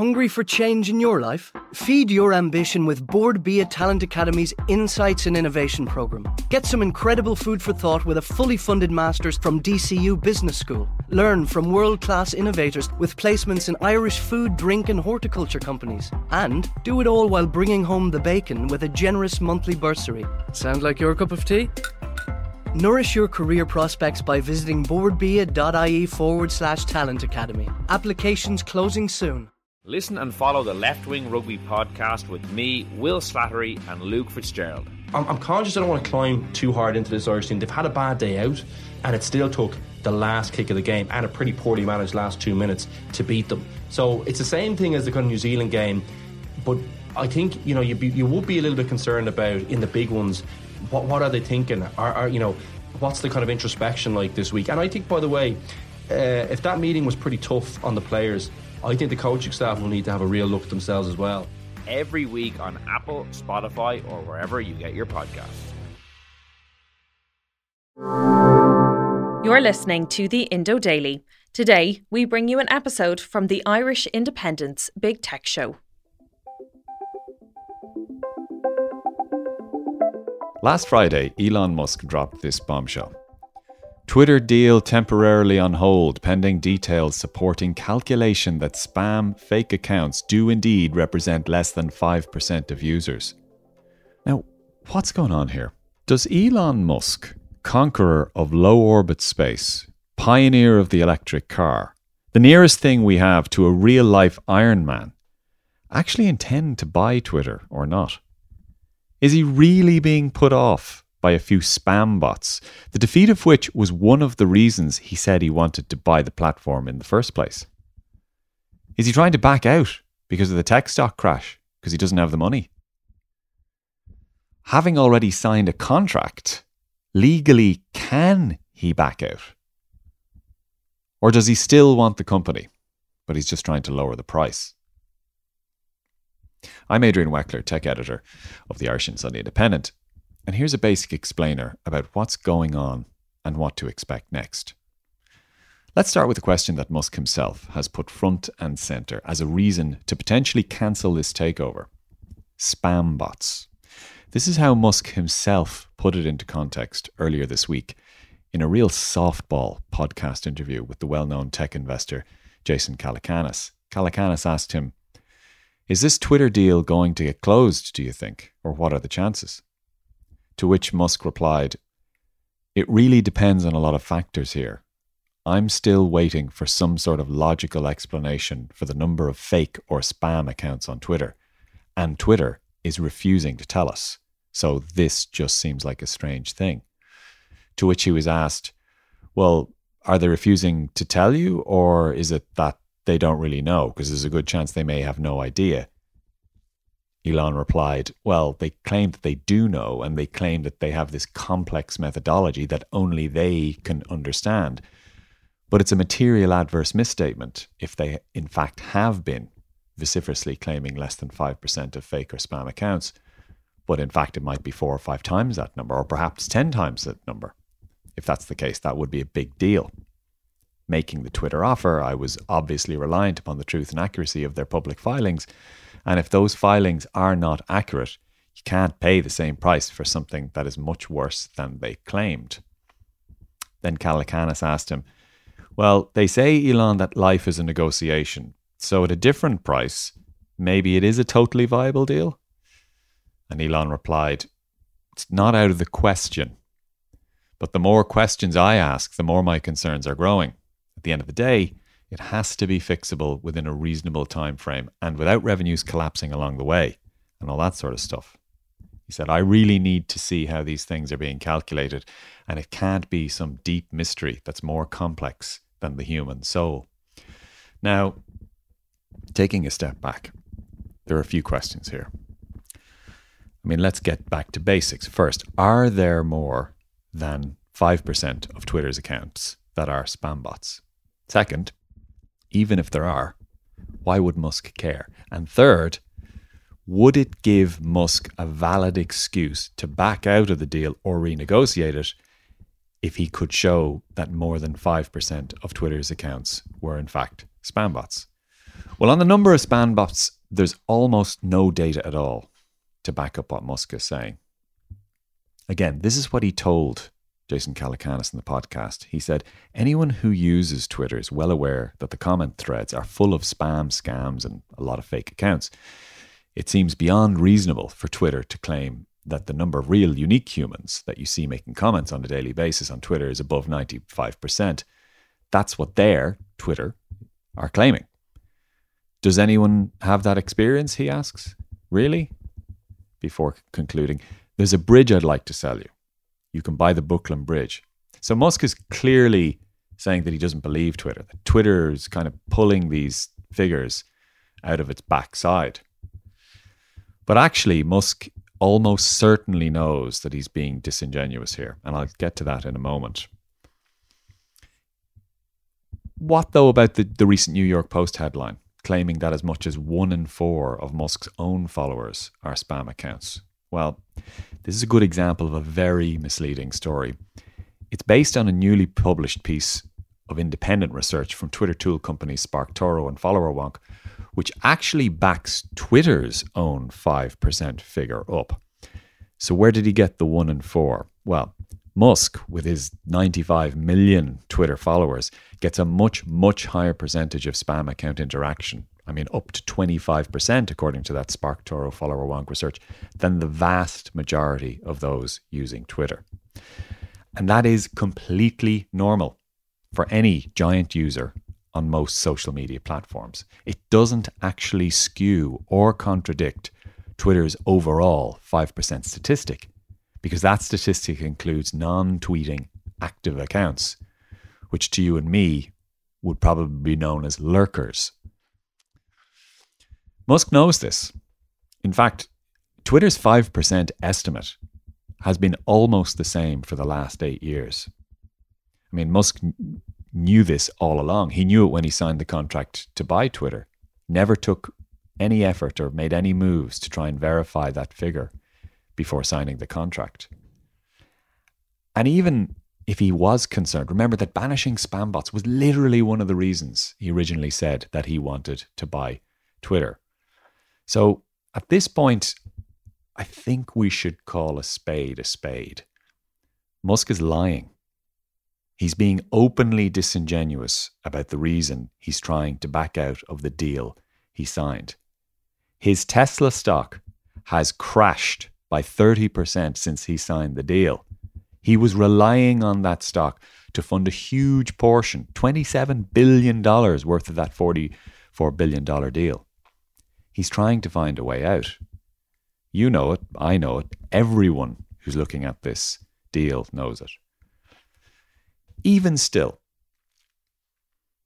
Hungry for change in your life? Feed your ambition with Bord Bia Talent Academy's Insights and Innovation program. Get some incredible food for thought with a fully funded master's from DCU Business School. Learn from world class innovators with placements in Irish food, drink, and horticulture companies. And do it all while bringing home the bacon with a generous monthly bursary. Sound like your cup of tea? Nourish your career prospects by visiting bordbia.ie forward slash talent academy. Applications closing soon. Listen and follow the Left Wing Rugby podcast with me, Will Slattery, and Luke Fitzgerald. I'm, I'm conscious I don't want to climb too hard into this Irish team. They've had a bad day out, and it still took the last kick of the game and a pretty poorly managed last two minutes to beat them. So it's the same thing as the kind of New Zealand game, but I think you know you you would be a little bit concerned about in the big ones. What what are they thinking? Are, are you know what's the kind of introspection like this week? And I think by the way, uh, if that meeting was pretty tough on the players I think the coaching staff will need to have a real look at themselves as well. Every week on Apple, Spotify, or wherever you get your podcasts. You're listening to the Indo Daily. Today, we bring you an episode from the Irish Independent's Big Tech Show. Last Friday, Elon Musk dropped this bombshell. Twitter deal temporarily on hold pending details supporting calculation that spam fake accounts do indeed represent less than 5% of users. Now, what's going on here? Does Elon Musk, conqueror of low orbit space, pioneer of the electric car, the nearest thing we have to a real life Iron Man, actually intend to buy Twitter or not? Is he really being put off by a few spam bots, the defeat of which was one of the reasons he said he wanted to buy the platform in the first place. Is he trying to back out because of the tech stock crash because he doesn't have the money? Having already signed a contract, legally can he back out? Or does he still want the company, but he's just trying to lower the price? I'm Adrian Weckler, tech editor of the Irish and Sunday Independent, and here's a basic explainer about what's going on and what to expect next. Let's start with a question that Musk himself has put front and center as a reason to potentially cancel this takeover spam bots. This is how Musk himself put it into context earlier this week in a real softball podcast interview with the well known tech investor Jason Calacanis. Calacanis asked him, Is this Twitter deal going to get closed, do you think? Or what are the chances? To which Musk replied, It really depends on a lot of factors here. I'm still waiting for some sort of logical explanation for the number of fake or spam accounts on Twitter, and Twitter is refusing to tell us. So this just seems like a strange thing. To which he was asked, Well, are they refusing to tell you, or is it that they don't really know? Because there's a good chance they may have no idea. Elon replied, Well, they claim that they do know, and they claim that they have this complex methodology that only they can understand. But it's a material adverse misstatement if they, in fact, have been vociferously claiming less than 5% of fake or spam accounts. But in fact, it might be four or five times that number, or perhaps 10 times that number. If that's the case, that would be a big deal. Making the Twitter offer, I was obviously reliant upon the truth and accuracy of their public filings and if those filings are not accurate, you can't pay the same price for something that is much worse than they claimed. Then Calacanis asked him, Well, they say, Elon, that life is a negotiation. So at a different price, maybe it is a totally viable deal? And Elon replied, It's not out of the question. But the more questions I ask, the more my concerns are growing. At the end of the day, it has to be fixable within a reasonable time frame and without revenues collapsing along the way and all that sort of stuff. He said, I really need to see how these things are being calculated, and it can't be some deep mystery that's more complex than the human soul. Now, taking a step back, there are a few questions here. I mean, let's get back to basics. First, are there more than 5% of Twitter's accounts that are spam bots? Second, even if there are, why would Musk care? And third, would it give Musk a valid excuse to back out of the deal or renegotiate it if he could show that more than 5% of Twitter's accounts were in fact spam bots? Well, on the number of spam bots, there's almost no data at all to back up what Musk is saying. Again, this is what he told Jason Calacanis in the podcast. He said, Anyone who uses Twitter is well aware that the comment threads are full of spam, scams, and a lot of fake accounts. It seems beyond reasonable for Twitter to claim that the number of real unique humans that you see making comments on a daily basis on Twitter is above 95%. That's what their, Twitter, are claiming. Does anyone have that experience? He asks. Really? Before concluding, there's a bridge I'd like to sell you. You can buy the Brooklyn Bridge. So Musk is clearly saying that he doesn't believe Twitter, that Twitter is kind of pulling these figures out of its backside. But actually, Musk almost certainly knows that he's being disingenuous here. And I'll get to that in a moment. What, though, about the, the recent New York Post headline claiming that as much as one in four of Musk's own followers are spam accounts? Well, this is a good example of a very misleading story. It's based on a newly published piece of independent research from Twitter tool companies SparkToro and FollowerWonk, which actually backs Twitter's own 5% figure up. So, where did he get the one in four? Well, Musk, with his 95 million Twitter followers, gets a much, much higher percentage of spam account interaction. I mean, up to 25%, according to that SparkToro FollowerWonk research, than the vast majority of those using Twitter. And that is completely normal for any giant user on most social media platforms. It doesn't actually skew or contradict Twitter's overall 5% statistic because that statistic includes non tweeting active accounts, which to you and me would probably be known as lurkers. Musk knows this. In fact, Twitter's 5% estimate has been almost the same for the last eight years. I mean, Musk knew this all along. He knew it when he signed the contract to buy Twitter. Never took any effort or made any moves to try and verify that figure before signing the contract. And even if he was concerned, remember that banishing spam bots was literally one of the reasons he originally said that he wanted to buy Twitter. So at this point, I think we should call a spade a spade. Musk is lying. He's being openly disingenuous about the reason he's trying to back out of the deal he signed. His Tesla stock has crashed by 30% since he signed the deal. He was relying on that stock to fund a huge portion, $27 billion worth of that $44 billion deal. He's trying to find a way out. You know it, I know it, everyone who's looking at this deal knows it. Even still,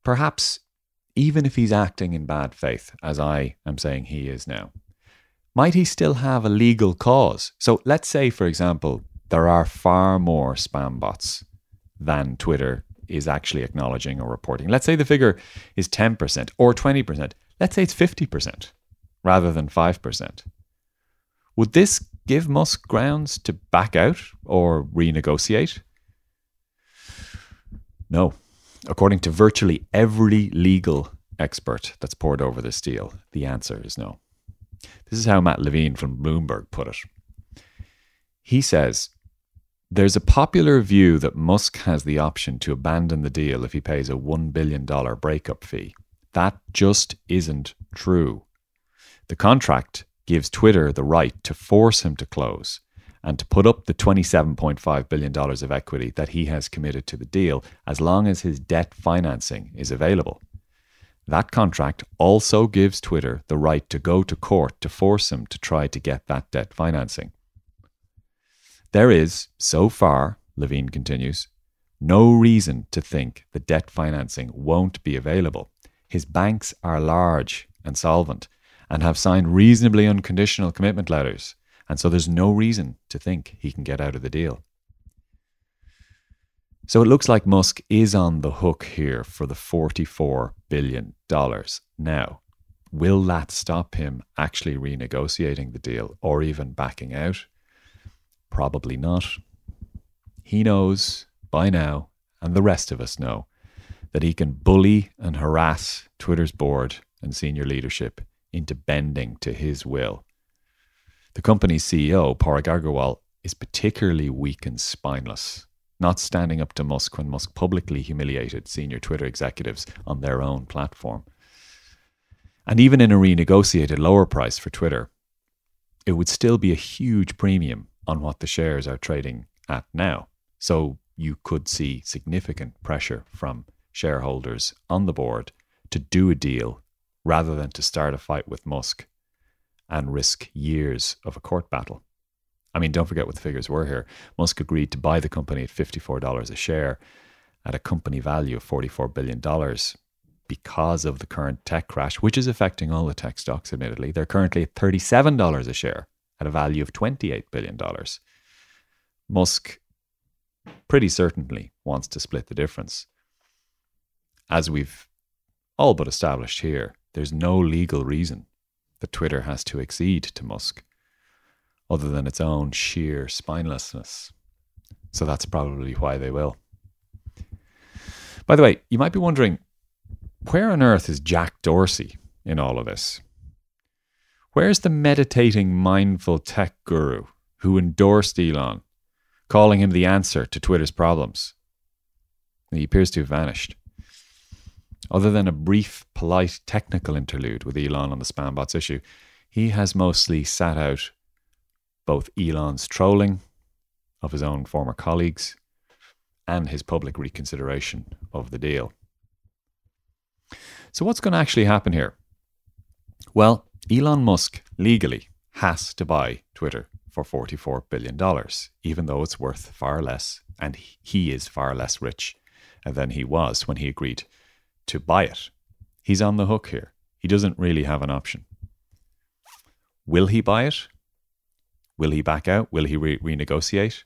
perhaps even if he's acting in bad faith, as I am saying he is now, might he still have a legal cause? So let's say, for example, there are far more spam bots than Twitter is actually acknowledging or reporting. Let's say the figure is 10% or 20%. Let's say it's 50% rather than 5%. Would this give Musk grounds to back out or renegotiate? No. According to virtually every legal expert that's poured over this deal, the answer is no. This is how Matt Levine from Bloomberg put it. He says, There's a popular view that Musk has the option to abandon the deal if he pays a $1 billion breakup fee. That just isn't true. The contract gives Twitter the right to force him to close and to put up the $27.5 billion of equity that he has committed to the deal as long as his debt financing is available. That contract also gives Twitter the right to go to court to force him to try to get that debt financing. There is, so far, Levine continues, no reason to think the debt financing won't be available. His banks are large and solvent and have signed reasonably unconditional commitment letters, and so there's no reason to think he can get out of the deal. So it looks like Musk is on the hook here for the $44 billion. Now, will that stop him actually renegotiating the deal or even backing out? Probably not. He knows by now, and the rest of us know, that he can bully and harass Twitter's board and senior leadership into bending to his will. The company's CEO, Parag Agrawal, is particularly weak and spineless, not standing up to Musk when Musk publicly humiliated senior Twitter executives on their own platform. And even in a renegotiated lower price for Twitter, it would still be a huge premium on what the shares are trading at now. So you could see significant pressure from shareholders on the board to do a deal rather than to start a fight with Musk and risk years of a court battle. I mean, don't forget what the figures were here. Musk agreed to buy the company at $54 a share at a company value of $44 billion because of the current tech crash, which is affecting all the tech stocks, admittedly. They're currently at $37 a share at a value of $28 billion. Musk pretty certainly wants to split the difference. As we've all but established here, there's no legal reason that Twitter has to accede to Musk other than its own sheer spinelessness. So that's probably why they will. By the way, you might be wondering where on earth is Jack Dorsey in all of this? Where's the meditating, mindful tech guru who endorsed Elon, calling him the answer to Twitter's problems? He appears to have vanished. Other than a brief, polite technical interlude with Elon on the spambots issue, he has mostly sat out both Elon's trolling of his own former colleagues and his public reconsideration of the deal. So, what's going to actually happen here? Well, Elon Musk legally has to buy Twitter for $44 billion, even though it's worth far less, and he is far less rich than he was when he agreed to buy it. He's on the hook here. He doesn't really have an option. Will he buy it? Will he back out? Will he re- renegotiate?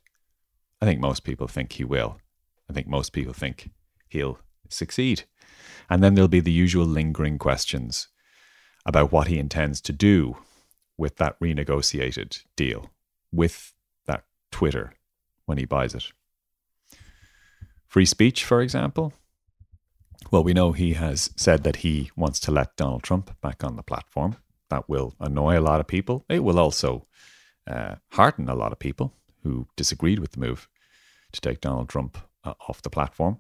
I think most people think he will. I think most people think he'll succeed. And then there'll be the usual lingering questions about what he intends to do with that renegotiated deal, with that Twitter when he buys it. Free speech, for example. Well, we know he has said that he wants to let Donald Trump back on the platform. That will annoy a lot of people. It will also uh, hearten a lot of people who disagreed with the move to take Donald Trump uh, off the platform.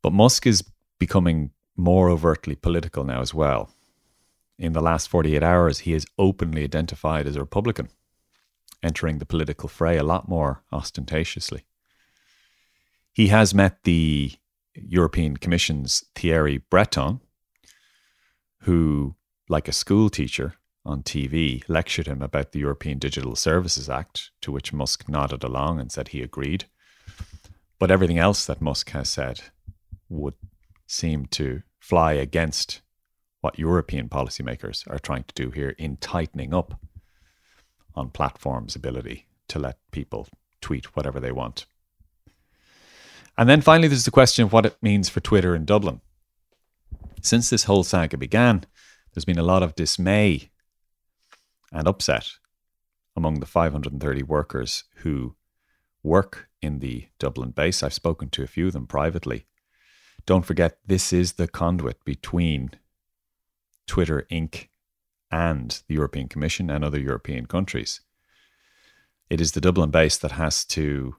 But Musk is becoming more overtly political now as well. In the last 48 hours, he is openly identified as a Republican, entering the political fray a lot more ostentatiously. He has met the European Commission's Thierry Breton, who, like a school teacher on TV, lectured him about the European Digital Services Act, to which Musk nodded along and said he agreed. But everything else that Musk has said would seem to fly against what European policymakers are trying to do here in tightening up on platforms' ability to let people tweet whatever they want. And then finally, there's the question of what it means for Twitter in Dublin. Since this whole saga began, there's been a lot of dismay and upset among the 530 workers who work in the Dublin base. I've spoken to a few of them privately don't forget, this is the conduit between Twitter Inc. and the European Commission and other European countries. It is the Dublin base that has to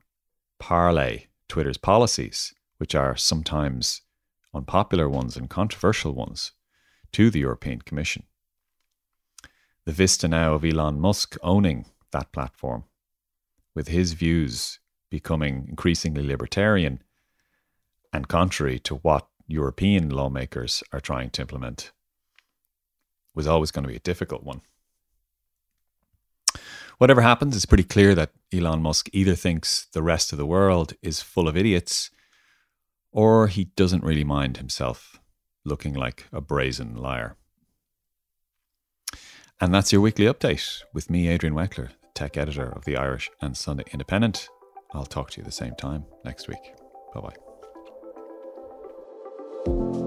parlay Twitter's policies, which are sometimes unpopular ones and controversial ones, to the European Commission. The vista now of Elon Musk owning that platform, with his views becoming increasingly libertarian and contrary to what European lawmakers are trying to implement, was always going to be a difficult one. Whatever happens, it's pretty clear that Elon Musk either thinks the rest of the world is full of idiots or he doesn't really mind himself looking like a brazen liar. And that's your weekly update with me, Adrian Weckler, tech editor of the Irish and Sunday Independent. I'll talk to you the same time next week. Bye bye.